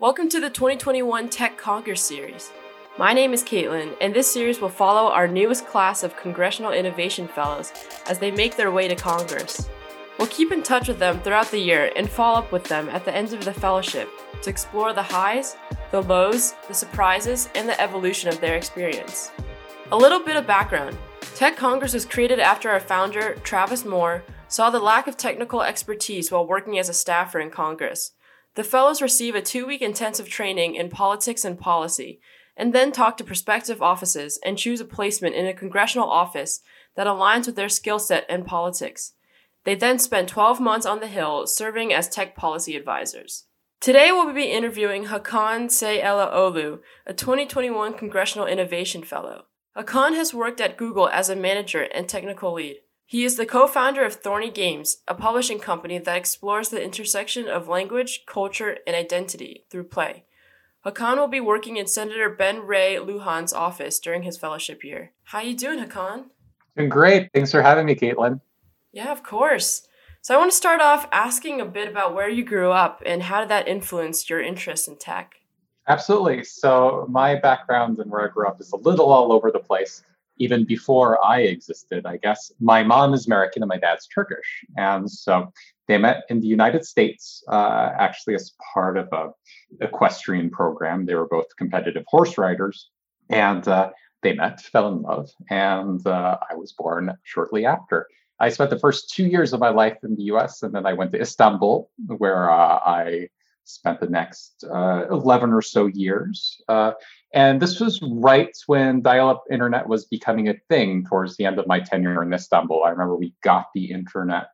Welcome to the 2021 Tech Congress series. My name is Caitlin, and this series will follow our newest class of Congressional Innovation Fellows as they make their way to Congress. We'll keep in touch with them throughout the year and follow up with them at the end of the fellowship to explore the highs, the lows, the surprises, and the evolution of their experience. A little bit of background Tech Congress was created after our founder, Travis Moore, saw the lack of technical expertise while working as a staffer in Congress. The fellows receive a two week intensive training in politics and policy, and then talk to prospective offices and choose a placement in a congressional office that aligns with their skill set and politics. They then spend 12 months on the Hill serving as tech policy advisors. Today we'll be interviewing Hakan Seyalioglu, a 2021 Congressional Innovation Fellow. Hakan has worked at Google as a manager and technical lead. He is the co founder of Thorny Games, a publishing company that explores the intersection of language, culture, and identity through play. Hakan will be working in Senator Ben Ray Lujan's office during his fellowship year. How you doing, Hakan? Doing great. Thanks for having me, Caitlin. Yeah, of course. So I want to start off asking a bit about where you grew up and how did that influence your interest in tech? Absolutely. So my background and where I grew up is a little all over the place. Even before I existed, I guess my mom is American and my dad's Turkish, and so they met in the United States, uh, actually as part of a equestrian program. They were both competitive horse riders, and uh, they met, fell in love, and uh, I was born shortly after. I spent the first two years of my life in the U.S., and then I went to Istanbul, where uh, I spent the next uh, 11 or so years. And this was right when dial up internet was becoming a thing towards the end of my tenure in Istanbul. I remember we got the internet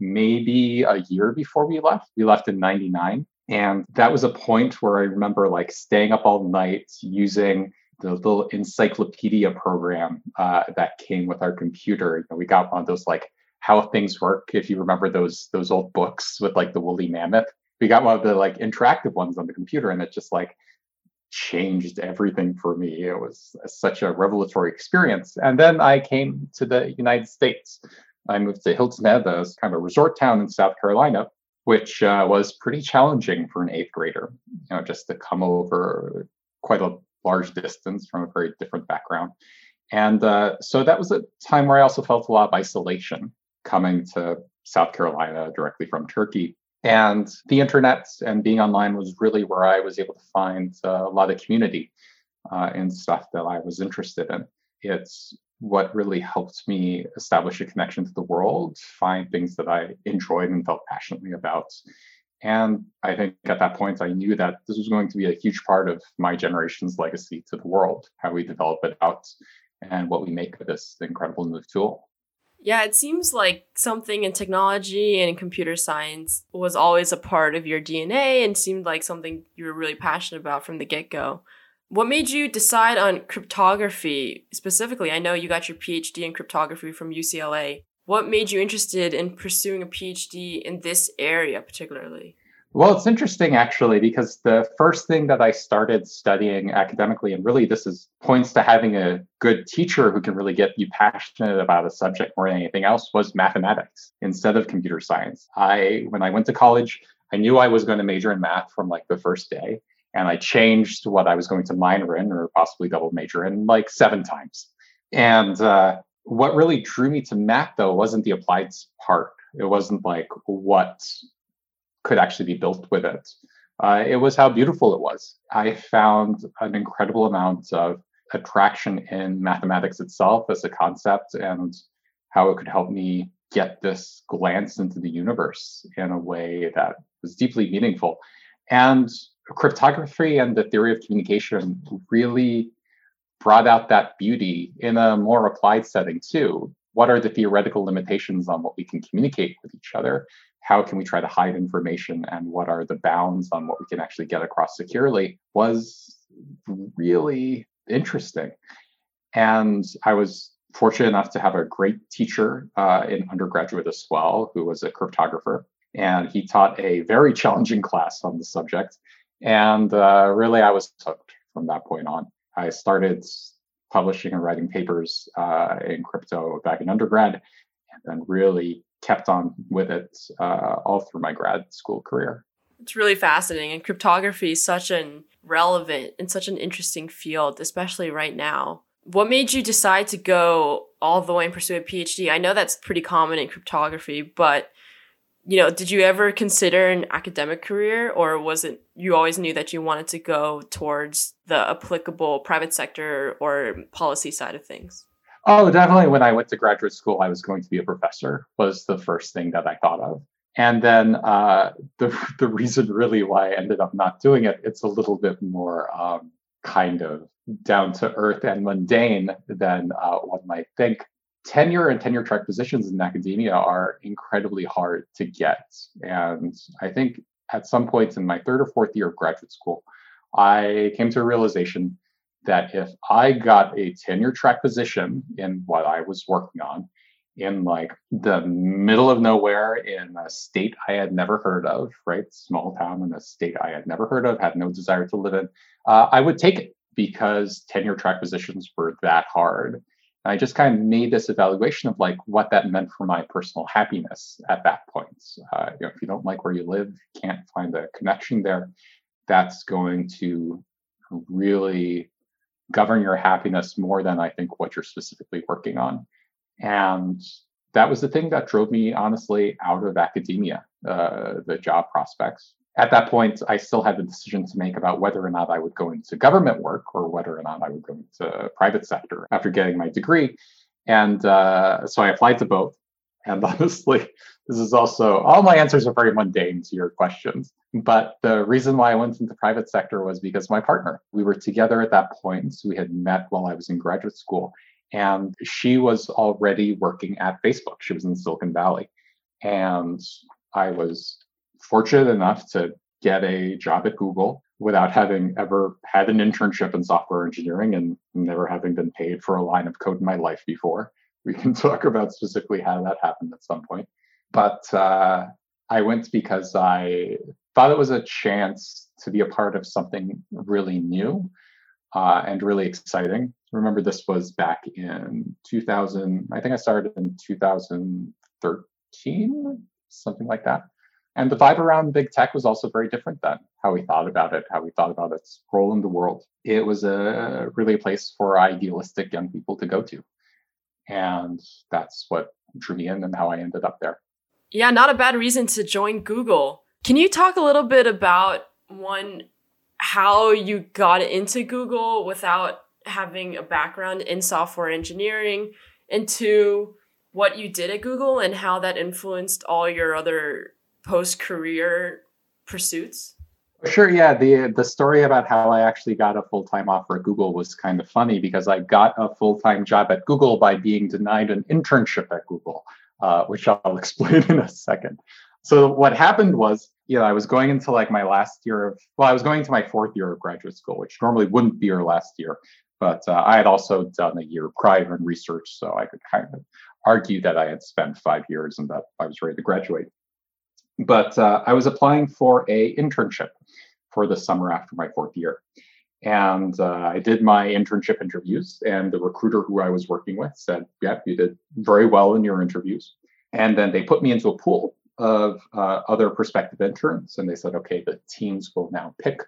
maybe a year before we left. We left in 99. And that was a point where I remember like staying up all night using the little encyclopedia program uh, that came with our computer. You know, we got one of those like how things work. If you remember those those old books with like the woolly mammoth, we got one of the like interactive ones on the computer and it just like changed everything for me. It was such a revelatory experience. And then i came to the united states. I moved to hilton head a kind of a resort town in south carolina which uh, was pretty challenging for an eighth grader you know just to come over quite a large distance from a very different background. And uh, so that was a time where i also felt a lot of isolation coming to south carolina directly from turkey and the internet and being online was really where I was able to find uh, a lot of community uh, and stuff that I was interested in. It's what really helped me establish a connection to the world, find things that I enjoyed and felt passionately about. And I think at that point, I knew that this was going to be a huge part of my generation's legacy to the world, how we develop it out and what we make of this incredible new tool. Yeah, it seems like something in technology and computer science was always a part of your DNA and seemed like something you were really passionate about from the get go. What made you decide on cryptography specifically? I know you got your PhD in cryptography from UCLA. What made you interested in pursuing a PhD in this area particularly? Well, it's interesting actually, because the first thing that I started studying academically, and really this is points to having a good teacher who can really get you passionate about a subject more than anything else, was mathematics instead of computer science. I, when I went to college, I knew I was going to major in math from like the first day. And I changed what I was going to minor in or possibly double major in like seven times. And uh, what really drew me to math though wasn't the applied part. It wasn't like what could actually be built with it. Uh, it was how beautiful it was. I found an incredible amount of attraction in mathematics itself as a concept and how it could help me get this glance into the universe in a way that was deeply meaningful. And cryptography and the theory of communication really brought out that beauty in a more applied setting too. What are the theoretical limitations on what we can communicate with each other? How can we try to hide information and what are the bounds on what we can actually get across securely was really interesting. And I was fortunate enough to have a great teacher uh, in undergraduate as well, who was a cryptographer. And he taught a very challenging class on the subject. And uh, really, I was hooked from that point on. I started publishing and writing papers uh, in crypto back in undergrad, and then really kept on with it uh, all through my grad school career. It's really fascinating. And cryptography is such an relevant and such an interesting field, especially right now. What made you decide to go all the way and pursue a PhD? I know that's pretty common in cryptography, but you know, did you ever consider an academic career or was it you always knew that you wanted to go towards the applicable private sector or policy side of things? Oh, definitely. When I went to graduate school, I was going to be a professor, was the first thing that I thought of. And then uh, the, the reason really why I ended up not doing it, it's a little bit more um, kind of down to earth and mundane than uh, one might think tenure and tenure track positions in academia are incredibly hard to get. And I think at some points in my third or fourth year of graduate school, I came to a realization that if I got a tenure track position in what I was working on, in like the middle of nowhere in a state I had never heard of, right? Small town in a state I had never heard of, had no desire to live in, uh, I would take it because tenure track positions were that hard. And I just kind of made this evaluation of like what that meant for my personal happiness at that point. Uh, you know, if you don't like where you live, can't find a connection there, that's going to really govern your happiness more than I think what you're specifically working on. And that was the thing that drove me honestly out of academia, uh, the job prospects at that point, I still had the decision to make about whether or not I would go into government work or whether or not I would go into private sector after getting my degree. And uh, so I applied to both. And honestly, this is also all my answers are very mundane to your questions. But the reason why I went into the private sector was because my partner, we were together at that point. So we had met while I was in graduate school. And she was already working at Facebook. She was in Silicon Valley. And I was fortunate enough to get a job at Google without having ever had an internship in software engineering and never having been paid for a line of code in my life before. We can talk about specifically how that happened at some point. But uh, I went because I thought it was a chance to be a part of something really new uh, and really exciting. Remember, this was back in 2000, I think I started in 2013, something like that. And the vibe around big tech was also very different then, how we thought about it, how we thought about its role in the world. It was a really a place for idealistic young people to go to. And that's what drew me in and how I ended up there. Yeah, not a bad reason to join Google. Can you talk a little bit about one, how you got into Google without having a background in software engineering, and two, what you did at Google and how that influenced all your other post career pursuits? Sure. Yeah. The the story about how I actually got a full time offer at Google was kind of funny because I got a full time job at Google by being denied an internship at Google, uh, which I'll explain in a second. So what happened was, you know, I was going into like my last year of well, I was going to my fourth year of graduate school, which normally wouldn't be your last year, but uh, I had also done a year prior in research, so I could kind of argue that I had spent five years and that I was ready to graduate. But uh, I was applying for a internship for the summer after my fourth year. And uh, I did my internship interviews, and the recruiter who I was working with said, Yeah, you did very well in your interviews. And then they put me into a pool of uh, other prospective interns, and they said, Okay, the teams will now pick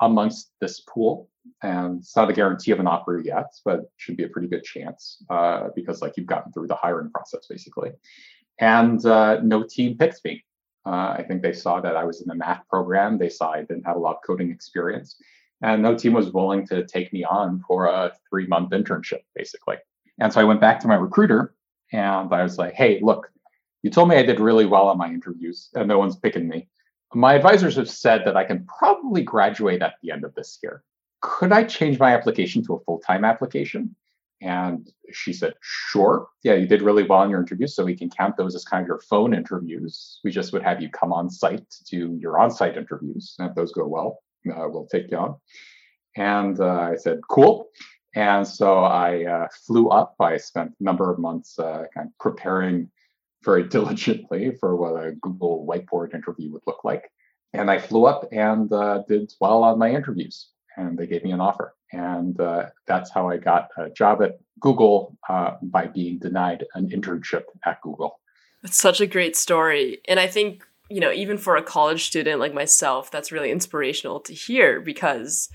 amongst this pool. And it's not a guarantee of an offer yet, but should be a pretty good chance uh, because, like, you've gotten through the hiring process basically. And uh, no team picked me. Uh, I think they saw that I was in the math program. They saw I didn't have a lot of coding experience. And no team was willing to take me on for a three month internship, basically. And so I went back to my recruiter and I was like, hey, look, you told me I did really well on my interviews and no one's picking me. My advisors have said that I can probably graduate at the end of this year. Could I change my application to a full time application? And she said, Sure. Yeah, you did really well in your interviews. So we can count those as kind of your phone interviews. We just would have you come on site to do your on site interviews. And if those go well, uh, we'll take you on. And uh, I said, Cool. And so I uh, flew up. I spent a number of months uh, kind of preparing very diligently for what a Google whiteboard interview would look like. And I flew up and uh, did well on my interviews and they gave me an offer. And uh, that's how I got a job at Google uh, by being denied an internship at Google. It's such a great story. And I think you know, even for a college student like myself, that's really inspirational to hear because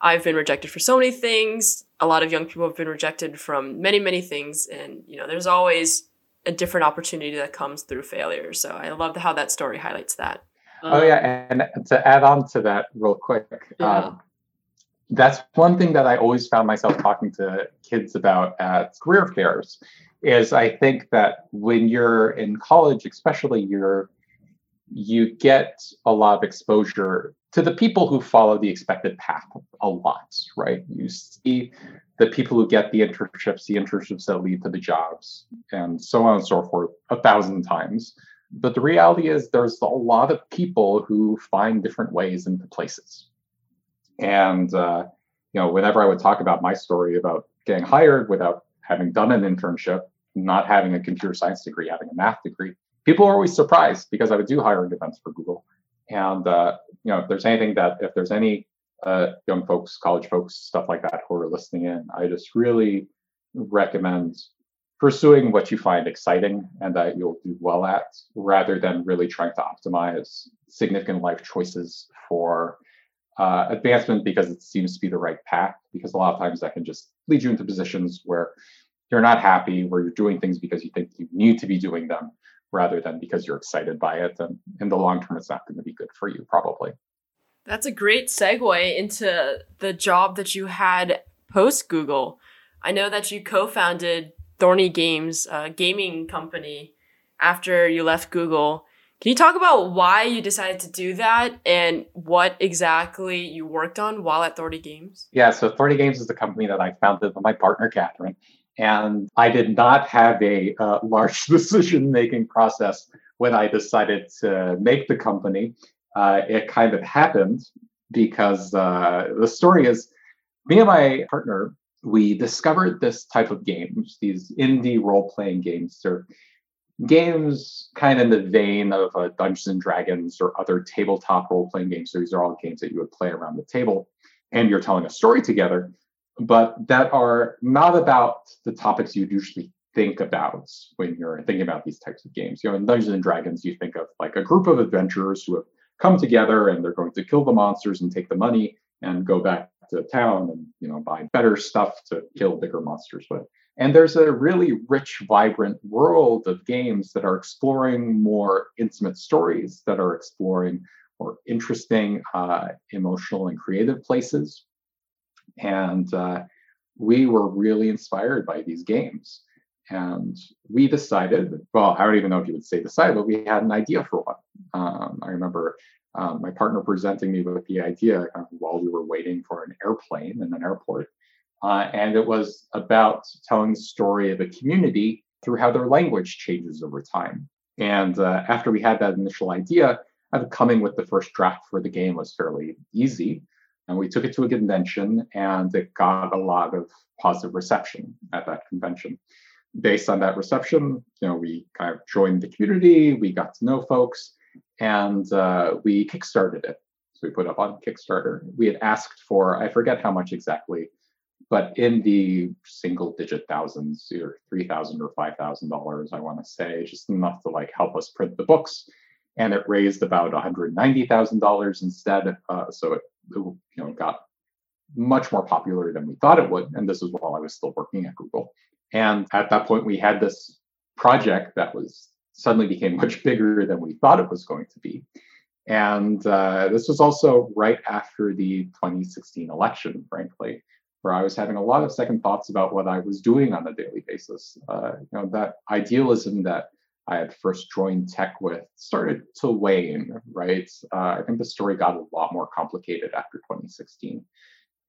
I've been rejected for so many things. A lot of young people have been rejected from many, many things. And, you know, there's always a different opportunity that comes through failure. So I love how that story highlights that. oh, yeah. And to add on to that real quick, yeah. um, that's one thing that I always found myself talking to kids about at career fairs is I think that when you're in college, especially you're you get a lot of exposure to the people who follow the expected path a lot, right? You see the people who get the internships, the internships that lead to the jobs, and so on and so forth a thousand times. But the reality is there's a lot of people who find different ways into places. And uh, you know, whenever I would talk about my story about getting hired without having done an internship, not having a computer science degree, having a math degree, people are always surprised because I would do hiring events for Google. And uh, you know, if there's anything that if there's any uh, young folks, college folks, stuff like that who are listening in, I just really recommend pursuing what you find exciting and that you'll do well at, rather than really trying to optimize significant life choices for uh, advancement because it seems to be the right path. Because a lot of times that can just lead you into positions where you're not happy, where you're doing things because you think you need to be doing them, rather than because you're excited by it. And in the long term, it's not going to be good for you, probably. That's a great segue into the job that you had post Google. I know that you co founded Thorny Games, a gaming company, after you left Google. Can you talk about why you decided to do that and what exactly you worked on while at Thorny Games? Yeah, so Thorny Games is the company that I founded with my partner, Catherine. And I did not have a uh, large decision making process when I decided to make the company. Uh, it kind of happened because uh, the story is me and my partner, we discovered this type of games, these indie role playing games. They're games kind of in the vein of uh, Dungeons and Dragons or other tabletop role playing games. So these are all games that you would play around the table and you're telling a story together but that are not about the topics you'd usually think about when you're thinking about these types of games. You know, in Dungeons and Dragons, you think of like a group of adventurers who have come together and they're going to kill the monsters and take the money and go back to town and you know buy better stuff to kill bigger monsters with. And there's a really rich, vibrant world of games that are exploring more intimate stories, that are exploring more interesting, uh, emotional, and creative places and uh, we were really inspired by these games. And we decided, well, I don't even know if you would say decide, but we had an idea for one. Um, I remember um, my partner presenting me with the idea kind of while we were waiting for an airplane in an airport. Uh, and it was about telling the story of a community through how their language changes over time. And uh, after we had that initial idea, of coming with the first draft for the game was fairly easy. And we took it to a convention and it got a lot of positive reception at that convention. Based on that reception, you know, we kind of joined the community, we got to know folks, and uh, we kickstarted it. So we put up on Kickstarter. We had asked for, I forget how much exactly, but in the single digit thousands, or three thousand or five thousand dollars, I want to say, just enough to like help us print the books. And it raised about one hundred ninety thousand dollars instead. Uh, so it you know got much more popular than we thought it would. And this is while I was still working at Google. And at that point, we had this project that was suddenly became much bigger than we thought it was going to be. And uh, this was also right after the 2016 election, frankly, where I was having a lot of second thoughts about what I was doing on a daily basis. Uh, you know, that idealism that I had first joined tech with started to wane, right? Uh, I think the story got a lot more complicated after 2016.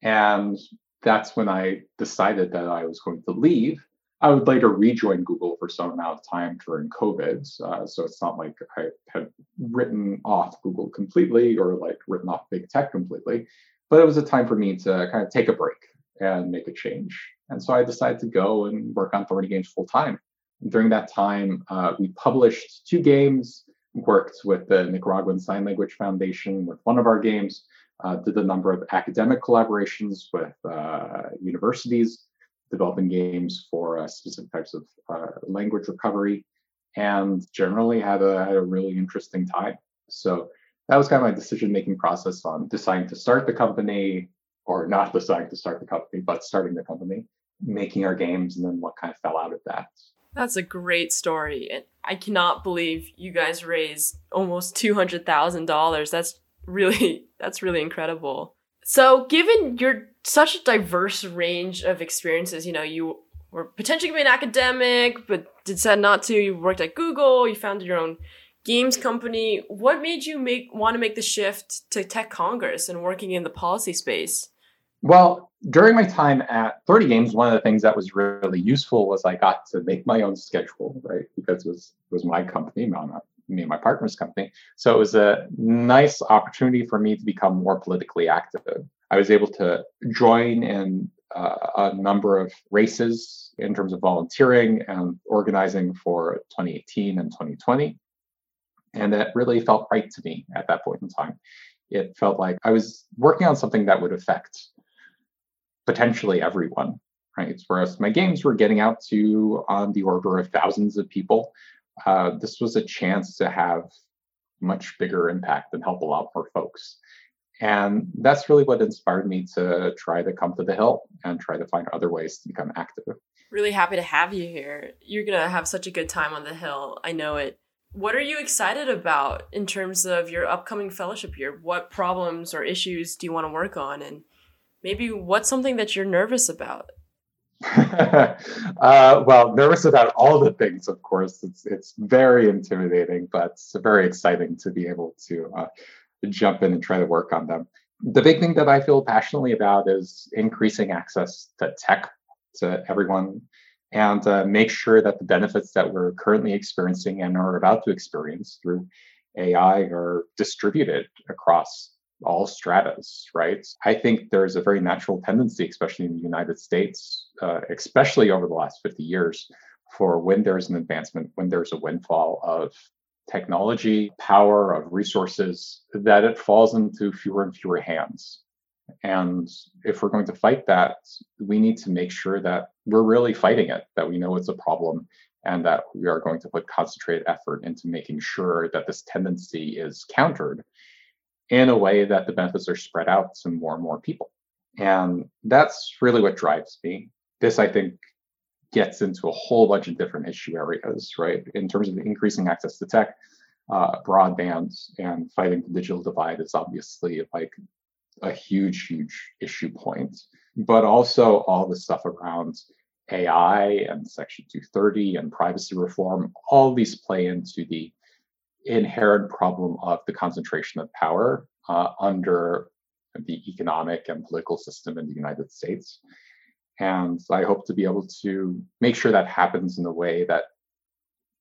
And that's when I decided that I was going to leave. I would later rejoin Google for some amount of time during COVID. Uh, so it's not like I had written off Google completely or like written off big tech completely, but it was a time for me to kind of take a break and make a change. And so I decided to go and work on Thorny Games full time. During that time, uh, we published two games, worked with the Nicaraguan Sign Language Foundation with one of our games, uh, did a number of academic collaborations with uh, universities, developing games for uh, specific types of uh, language recovery. and generally had a, had a really interesting time. So that was kind of my decision making process on deciding to start the company or not deciding to start the company, but starting the company, making our games, and then what kind of fell out of that. That's a great story. And I cannot believe you guys raised almost $200,000. That's really that's really incredible. So, given your such a diverse range of experiences, you know, you were potentially going to be an academic, but decided not to. You worked at Google, you founded your own games company. What made you make want to make the shift to Tech Congress and working in the policy space? Well, during my time at Thorny Games, one of the things that was really useful was I got to make my own schedule, right? Because it was it was my company, me and my partner's company. So it was a nice opportunity for me to become more politically active. I was able to join in uh, a number of races in terms of volunteering and organizing for 2018 and 2020. And that really felt right to me at that point in time. It felt like I was working on something that would affect potentially everyone, right? Whereas my games were getting out to on the order of thousands of people. Uh, this was a chance to have much bigger impact and help a lot more folks. And that's really what inspired me to try to come to the Hill and try to find other ways to become active. Really happy to have you here. You're going to have such a good time on the Hill. I know it. What are you excited about in terms of your upcoming fellowship year? What problems or issues do you want to work on? And maybe what's something that you're nervous about? uh, well, nervous about all the things, of course. It's it's very intimidating, but it's very exciting to be able to uh, jump in and try to work on them. The big thing that I feel passionately about is increasing access to tech to everyone and uh, make sure that the benefits that we're currently experiencing and are about to experience through AI are distributed across all stratas, right? I think there's a very natural tendency, especially in the United States, uh, especially over the last 50 years, for when there's an advancement, when there's a windfall of technology, power, of resources, that it falls into fewer and fewer hands. And if we're going to fight that, we need to make sure that we're really fighting it, that we know it's a problem, and that we are going to put concentrated effort into making sure that this tendency is countered in a way that the benefits are spread out to more and more people. And that's really what drives me. This, I think, gets into a whole bunch of different issue areas, right? In terms of increasing access to tech, uh, broadband, and fighting the digital divide is obviously like a huge, huge issue point. But also all the stuff around AI and Section 230 and privacy reform, all these play into the inherent problem of the concentration of power uh, under the economic and political system in the United States. And I hope to be able to make sure that happens in a way that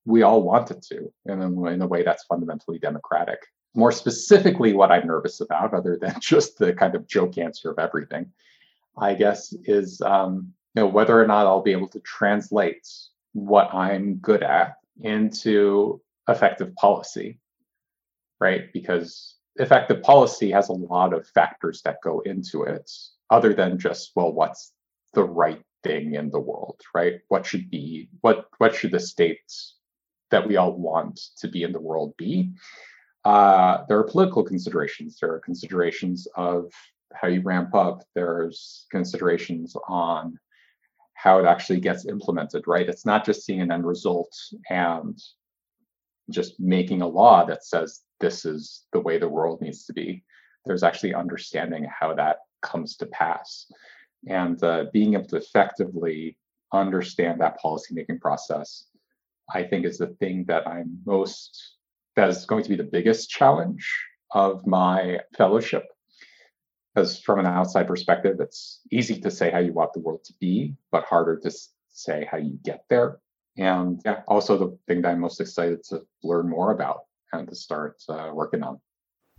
we all want it to, and in a way that's fundamentally democratic. More specifically, what I'm nervous about, other than just the kind of joke answer of everything, I guess, is um, you know whether or not I'll be able to translate what I'm good at into effective policy, right? Because effective policy has a lot of factors that go into it, other than just well, what's the right thing in the world, right? What should be what what should the states that we all want to be in the world be? Uh, there are political considerations. There are considerations of how you ramp up. There's considerations on how it actually gets implemented, right? It's not just seeing an end result and just making a law that says this is the way the world needs to be. There's actually understanding how that comes to pass. And uh, being able to effectively understand that policymaking process i think is the thing that i'm most that is going to be the biggest challenge of my fellowship. Because from an outside perspective it's easy to say how you want the world to be but harder to say how you get there and yeah, also the thing that I'm most excited to learn more about and to start uh, working on.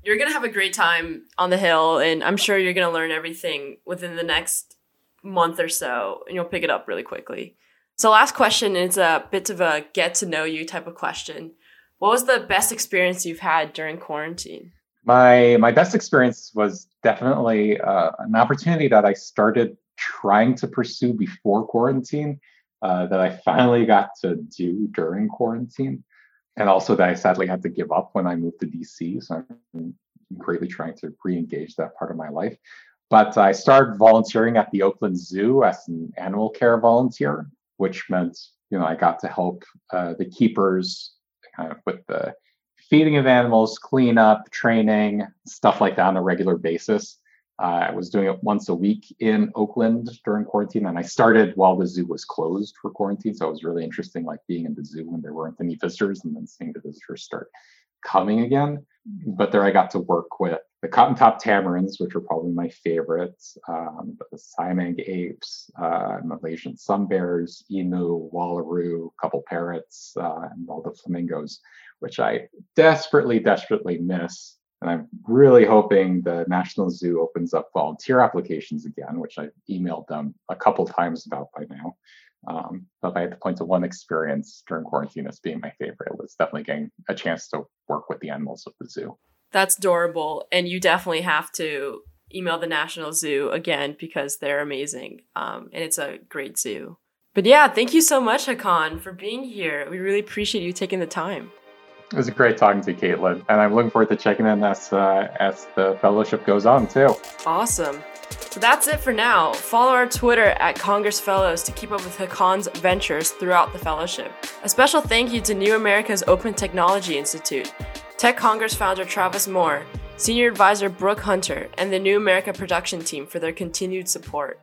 You're going to have a great time on the Hill, and I'm sure you're going to learn everything within the next month or so, and you'll pick it up really quickly. So, last question is a bit of a get to know you type of question. What was the best experience you've had during quarantine? My my best experience was definitely uh, an opportunity that I started trying to pursue before quarantine, uh, that I finally got to do during quarantine, and also that I sadly had to give up when I moved to DC. So I'm greatly trying to re-engage that part of my life. But I started volunteering at the Oakland Zoo as an animal care volunteer, which meant you know I got to help uh, the keepers kind of with the feeding of animals, cleanup, training, stuff like that on a regular basis. I was doing it once a week in Oakland during quarantine, and I started while the zoo was closed for quarantine. So it was really interesting, like being in the zoo when there weren't any visitors, and then seeing the visitors start coming again. But there, I got to work with the cotton top tamarins, which are probably my favorites, um, the Siamang apes, uh, Malaysian sun bears, emu, wallaroo, couple parrots, uh, and all the flamingos, which I desperately, desperately miss. And I'm really hoping the National Zoo opens up volunteer applications again, which I've emailed them a couple times about by now. Um, but I had to point to one experience during quarantine as being my favorite, it was definitely getting a chance to work with the animals of the zoo. That's adorable. And you definitely have to email the National Zoo again because they're amazing. Um, and it's a great zoo. But yeah, thank you so much, Hakan, for being here. We really appreciate you taking the time. It was great talking to you, Caitlin, and I'm looking forward to checking in as uh, as the fellowship goes on too. Awesome. So that's it for now. Follow our Twitter at Congress Fellows to keep up with Hakan's ventures throughout the fellowship. A special thank you to New America's Open Technology Institute, Tech Congress founder Travis Moore, Senior Advisor Brooke Hunter, and the New America production team for their continued support.